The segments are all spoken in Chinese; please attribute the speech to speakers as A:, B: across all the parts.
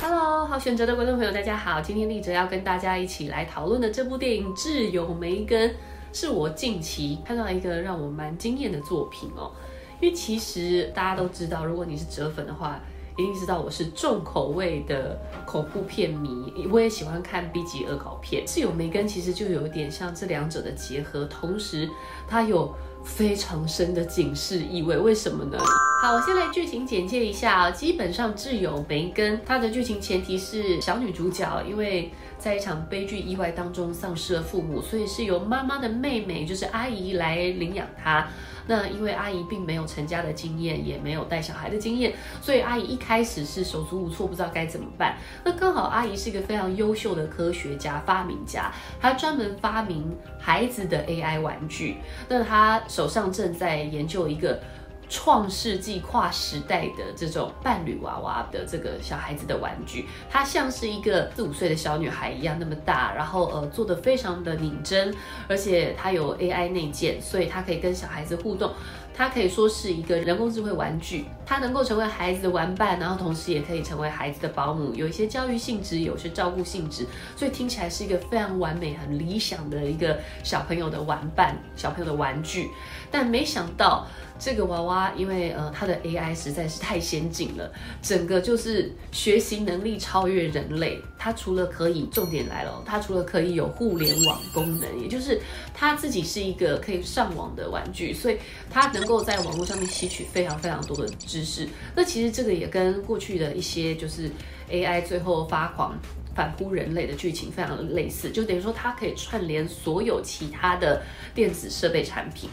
A: Hello，好选择的观众朋友，大家好。今天立哲要跟大家一起来讨论的这部电影《挚友梅根》，是我近期看到一个让我蛮惊艳的作品哦。因为其实大家都知道，如果你是哲粉的话，一定知道我是重口味的恐怖片迷，我也喜欢看 B 级恶搞片。挚友梅根其实就有点像这两者的结合，同时它有非常深的警示意味。为什么呢？好，我先来剧情简介一下啊。基本上，挚友梅根她的剧情前提是小女主角因为在一场悲剧意外当中丧失了父母，所以是由妈妈的妹妹，就是阿姨来领养她。那因为阿姨并没有成家的经验，也没有带小孩的经验，所以阿姨一开始是手足无措，不知道该怎么办。那刚好阿姨是一个非常优秀的科学家、发明家，她专门发明孩子的 AI 玩具。那她手上正在研究一个。创世纪跨时代的这种伴侣娃娃的这个小孩子的玩具，它像是一个四五岁的小女孩一样那么大，然后呃做的非常的拧真，而且它有 AI 内建，所以它可以跟小孩子互动。它可以说是一个人工智慧玩具，它能够成为孩子的玩伴，然后同时也可以成为孩子的保姆，有一些教育性质，有些照顾性质，所以听起来是一个非常完美、很理想的一个小朋友的玩伴、小朋友的玩具。但没想到这个娃娃，因为呃它的 AI 实在是太先进了，整个就是学习能力超越人类。它除了可以，重点来了，它除了可以有互联网功能，也就是它自己是一个可以上网的玩具，所以它能够在网络上面吸取非常非常多的知识。那其实这个也跟过去的一些就是 AI 最后发狂反扑人类的剧情非常的类似，就等于说它可以串联所有其他的电子设备产品。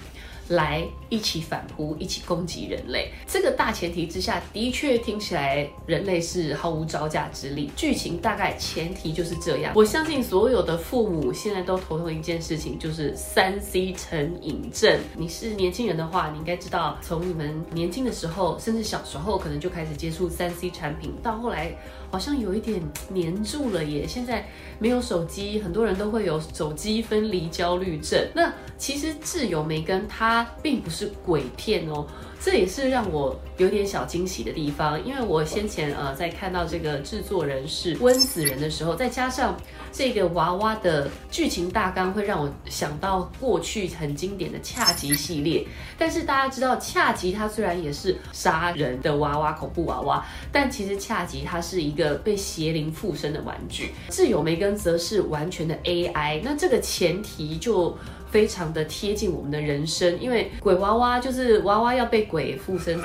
A: 来一起反扑，一起攻击人类。这个大前提之下，的确听起来人类是毫无招架之力。剧情大概前提就是这样。我相信所有的父母现在都头痛一件事情，就是三 C 成瘾症。你是年轻人的话，你应该知道，从你们年轻的时候，甚至小时候，可能就开始接触三 C 产品，到后来好像有一点黏住了耶。现在没有手机，很多人都会有手机分离焦虑症。那其实挚友梅根他。它并不是鬼片哦，这也是让我有点小惊喜的地方。因为我先前呃在看到这个制作人是温子仁的时候，再加上这个娃娃的剧情大纲，会让我想到过去很经典的恰吉系列。但是大家知道，恰吉它虽然也是杀人的娃娃、恐怖娃娃，但其实恰吉它是一个被邪灵附身的玩具。挚友梅根则是完全的 AI，那这个前提就。非常的贴近我们的人生，因为鬼娃娃就是娃娃要被鬼附身。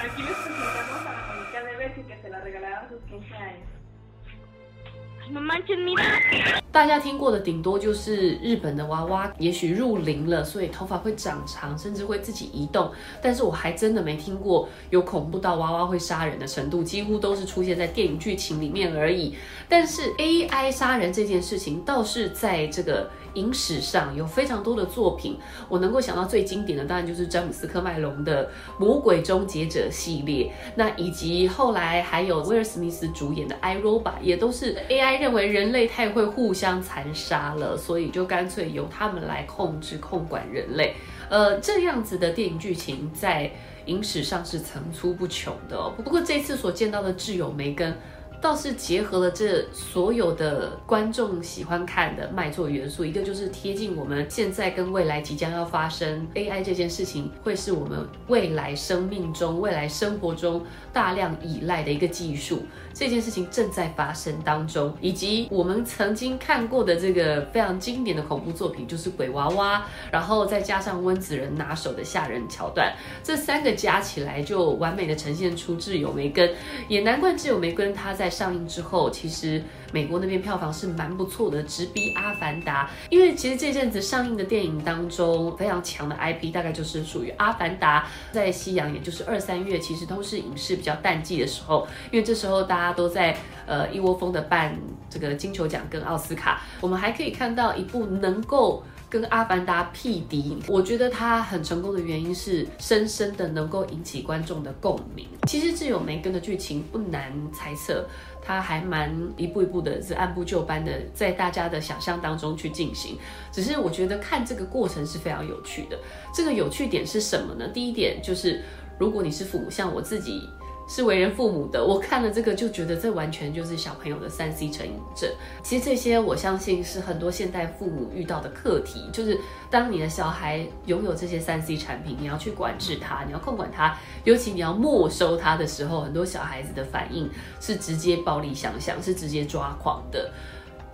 A: 大家听过的顶多就是日本的娃娃，也许入灵了，所以头发会长长，甚至会自己移动。但是我还真的没听过有恐怖到娃娃会杀人的程度，几乎都是出现在电影剧情里面而已。但是 AI 杀人这件事情，倒是在这个影史上有非常多的作品。我能够想到最经典的，当然就是詹姆斯科麦隆的《魔鬼终结者》系列，那以及后来还有威尔史密斯主演的《I Robot》，也都是 AI。认为人类太会互相残杀了，所以就干脆由他们来控制、控管人类。呃，这样子的电影剧情在影史上是层出不穷的。不过这次所见到的挚友梅根。倒是结合了这所有的观众喜欢看的卖座元素，一个就是贴近我们现在跟未来即将要发生 AI 这件事情，会是我们未来生命中、未来生活中大量依赖的一个技术。这件事情正在发生当中，以及我们曾经看过的这个非常经典的恐怖作品，就是鬼娃娃，然后再加上温子仁拿手的吓人桥段，这三个加起来就完美的呈现出挚友梅根，也难怪挚友梅根他在。上映之后，其实美国那边票房是蛮不错的，直逼《阿凡达》。因为其实这阵子上映的电影当中，非常强的 IP 大概就是属于《阿凡达》。在西洋，也就是二三月，其实都是影视比较淡季的时候，因为这时候大家都在呃一窝蜂的办这个金球奖跟奥斯卡。我们还可以看到一部能够。跟《阿凡达》匹敌，我觉得它很成功的原因是深深的能够引起观众的共鸣。其实挚友梅根的剧情不难猜测，它还蛮一步一步的，是按部就班的在大家的想象当中去进行。只是我觉得看这个过程是非常有趣的。这个有趣点是什么呢？第一点就是，如果你是父母，像我自己。是为人父母的，我看了这个就觉得这完全就是小朋友的三 C 成瘾症。其实这些我相信是很多现代父母遇到的课题，就是当你的小孩拥有这些三 C 产品，你要去管制他，你要控管他，尤其你要没收他的时候，很多小孩子的反应是直接暴力想象，是直接抓狂的。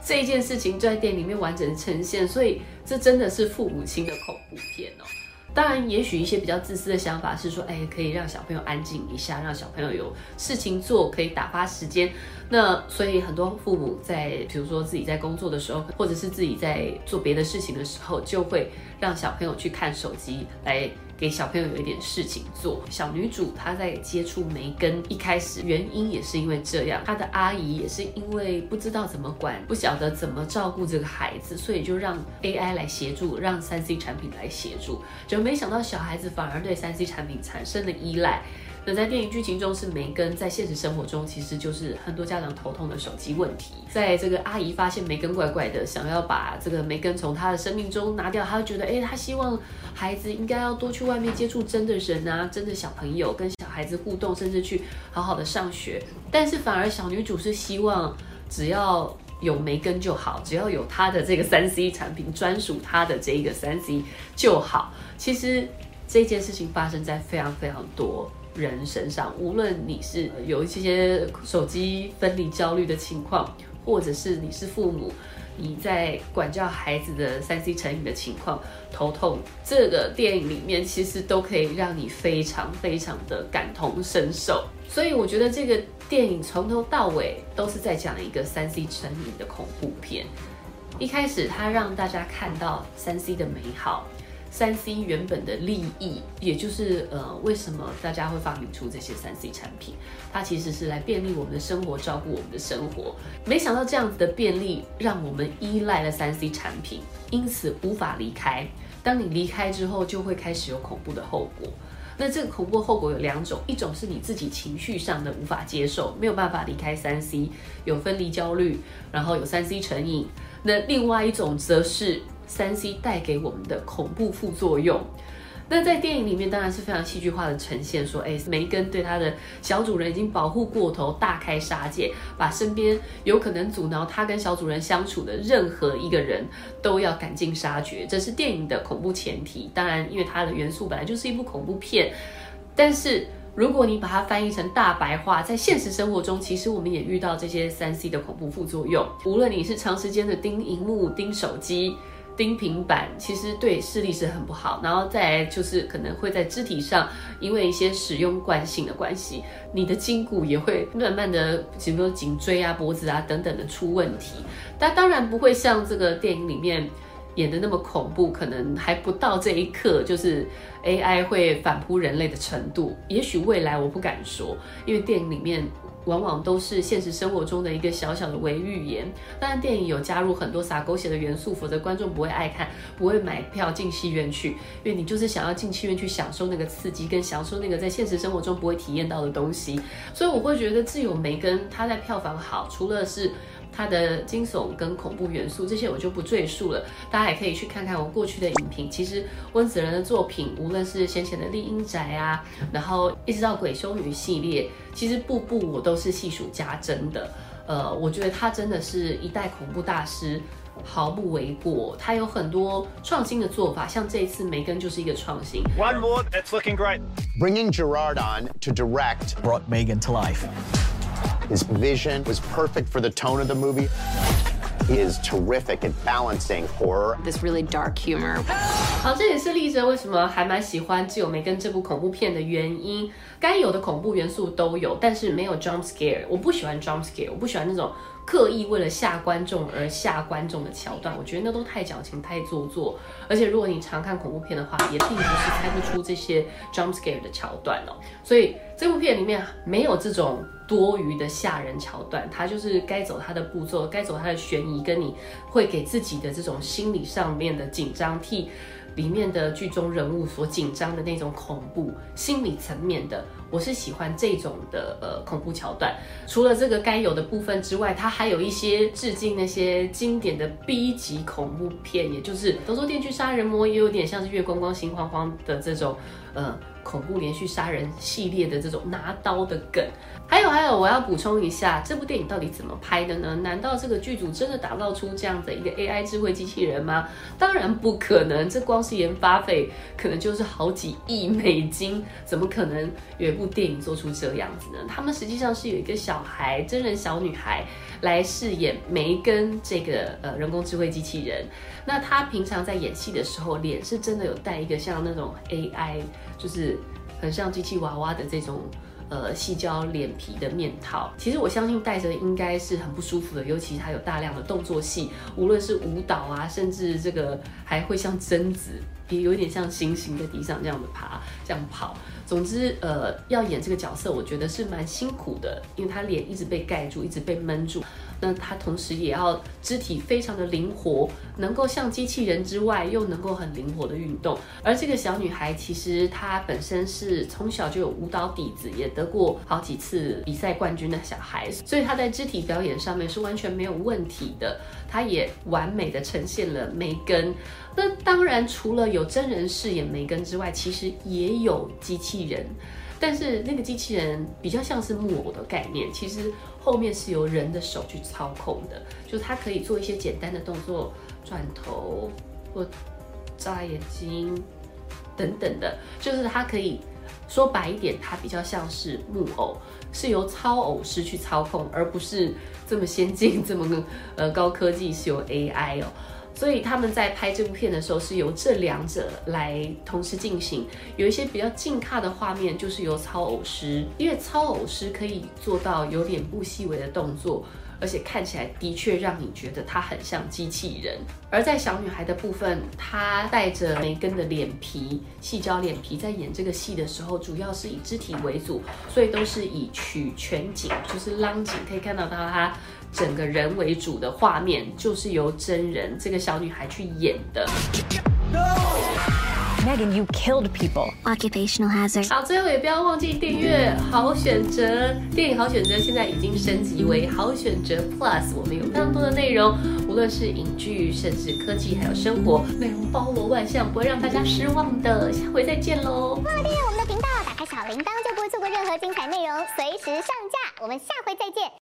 A: 这一件事情在店里面完整呈现，所以这真的是父母亲的恐怖片哦。当然，也许一些比较自私的想法是说，哎，可以让小朋友安静一下，让小朋友有事情做，可以打发时间。那所以很多父母在，比如说自己在工作的时候，或者是自己在做别的事情的时候，就会让小朋友去看手机来。给小朋友有一点事情做。小女主她在接触梅根一开始原因也是因为这样，她的阿姨也是因为不知道怎么管，不晓得怎么照顾这个孩子，所以就让 AI 来协助，让三 C 产品来协助。就没想到小孩子反而对三 C 产品产生了依赖。那在电影剧情中是梅根，在现实生活中其实就是很多家长头痛的手机问题。在这个阿姨发现梅根怪怪的，想要把这个梅根从她的生命中拿掉，她就觉得，哎，她希望孩子应该要多去外面接触真的人啊，真的小朋友跟小孩子互动，甚至去好好的上学。但是反而小女主是希望只要有梅根就好，只要有她的这个三 C 产品专属她的这一个三 C 就好。其实这件事情发生在非常非常多。人身上，无论你是有一些手机分离焦虑的情况，或者是你是父母，你在管教孩子的三 C 成瘾的情况，头痛，这个电影里面其实都可以让你非常非常的感同身受。所以我觉得这个电影从头到尾都是在讲一个三 C 成瘾的恐怖片。一开始它让大家看到三 C 的美好。三 C 原本的利益，也就是呃，为什么大家会发明出这些三 C 产品？它其实是来便利我们的生活，照顾我们的生活。没想到这样子的便利，让我们依赖了三 C 产品，因此无法离开。当你离开之后，就会开始有恐怖的后果。那这个恐怖后果有两种，一种是你自己情绪上的无法接受，没有办法离开三 C，有分离焦虑，然后有三 C 成瘾。那另外一种则是。三 C 带给我们的恐怖副作用，那在电影里面当然是非常戏剧化的呈现，说，哎，梅根对他的小主人已经保护过头，大开杀戒，把身边有可能阻挠他跟小主人相处的任何一个人都要赶尽杀绝，这是电影的恐怖前提。当然，因为它的元素本来就是一部恐怖片，但是如果你把它翻译成大白话，在现实生活中，其实我们也遇到这些三 C 的恐怖副作用，无论你是长时间的盯荧幕、盯手机。钉平板其实对视力是很不好，然后再就是可能会在肢体上，因为一些使用惯性的关系，你的筋骨也会慢慢的，比如说颈椎啊、脖子啊等等的出问题。但当然不会像这个电影里面演的那么恐怖，可能还不到这一刻，就是 AI 会反扑人类的程度。也许未来我不敢说，因为电影里面。往往都是现实生活中的一个小小的微预言。当然，电影有加入很多撒狗血的元素，否则观众不会爱看，不会买票进戏院去。因为你就是想要进戏院去享受那个刺激，跟享受那个在现实生活中不会体验到的东西。所以我会觉得《自由梅根》它在票房好，除了是。它的惊悚跟恐怖元素，这些我就不赘述了。大家也可以去看看我过去的影评。其实温子仁的作品，无论是先前的《丽英宅》啊，然后一直到《鬼修女》系列，其实部部我都是细数加真的。呃，我觉得他真的是一代恐怖大师，毫不为过。他有很多创新的做法，像这一次梅根就是一个创新。
B: One more, it's looking great.
C: Bringing Gerard on to direct
D: brought Megan to life.
C: His vision was perfect for the tone of the movie. He is terrific at balancing horror.
E: This really dark humor.
A: 好，这也是丽哲为什么还蛮喜欢《只有梅根》这部恐怖片的原因。该有的恐怖元素都有，但是没有 jump scare。我不喜欢 jump scare，我不喜欢那种 刻意为了吓观众而吓观众的桥段，我觉得那都太矫情、太做作。而且如果你常看恐怖片的话，也并不是猜不出这些 jump scare 的桥段哦。所以这部片里面没有这种多余的吓人桥段，它就是该走它的步骤，该走它的悬疑，跟你会给自己的这种心理上面的紧张，替里面的剧中人物所紧张的那种恐怖心理层面的。我是喜欢这种的呃恐怖桥段。除了这个该有的部分之外，它还有一些致敬那些经典的 B 级恐怖片，也就是《德州电锯杀人魔》，也有点像是《月光光心慌慌》的这种呃。恐怖连续杀人系列的这种拿刀的梗，还有还有，我要补充一下，这部电影到底怎么拍的呢？难道这个剧组真的打造出这样的一个 AI 智慧机器人吗？当然不可能，这光是研发费可能就是好几亿美金，怎么可能有一部电影做出这样子呢？他们实际上是有一个小孩，真人小女孩来饰演梅根这个呃人工智慧机器人。那她平常在演戏的时候，脸是真的有带一个像那种 AI。就是很像机器娃娃的这种呃细胶脸皮的面套，其实我相信戴着应该是很不舒服的，尤其它有大量的动作戏，无论是舞蹈啊，甚至这个还会像贞子，也有点像猩猩在地上这样的爬，这样跑。总之，呃，要演这个角色，我觉得是蛮辛苦的，因为他脸一直被盖住，一直被闷住。那他同时也要肢体非常的灵活，能够像机器人之外，又能够很灵活的运动。而这个小女孩其实她本身是从小就有舞蹈底子，也得过好几次比赛冠军的小孩，所以她在肢体表演上面是完全没有问题的。她也完美的呈现了梅根。那当然，除了有真人饰演梅根之外，其实也有机器人，但是那个机器人比较像是木偶的概念，其实后面是由人的手去操控的，就它可以做一些简单的动作，转头或眨眼睛等等的，就是它可以说白一点，它比较像是木偶，是由操偶师去操控，而不是这么先进、这么呃高科技是由 AI 哦。所以他们在拍这部片的时候，是由这两者来同时进行。有一些比较近看的画面，就是由操偶师，因为操偶师可以做到有脸部细微的动作，而且看起来的确让你觉得他很像机器人。而在小女孩的部分，她带着梅根的脸皮，细胶脸皮，在演这个戏的时候，主要是以肢体为主，所以都是以取全景，就是浪景，可以看到到她。整个人为主的画面就是由真人这个小女孩去演的。
B: Megan, you killed people.
D: Occupational hazard.
A: 好，最后也不要忘记订阅好选择电影好选择，现在已经升级为好选择 Plus。我们有非常多的内容，无论是影剧，甚至科技，还有生活，内容包罗万象，不会让大家失望的。下回再见喽！
D: 忘了订阅我们的频道，打开小铃铛就不会错过任何精彩内容，随时上架。我们下回再见。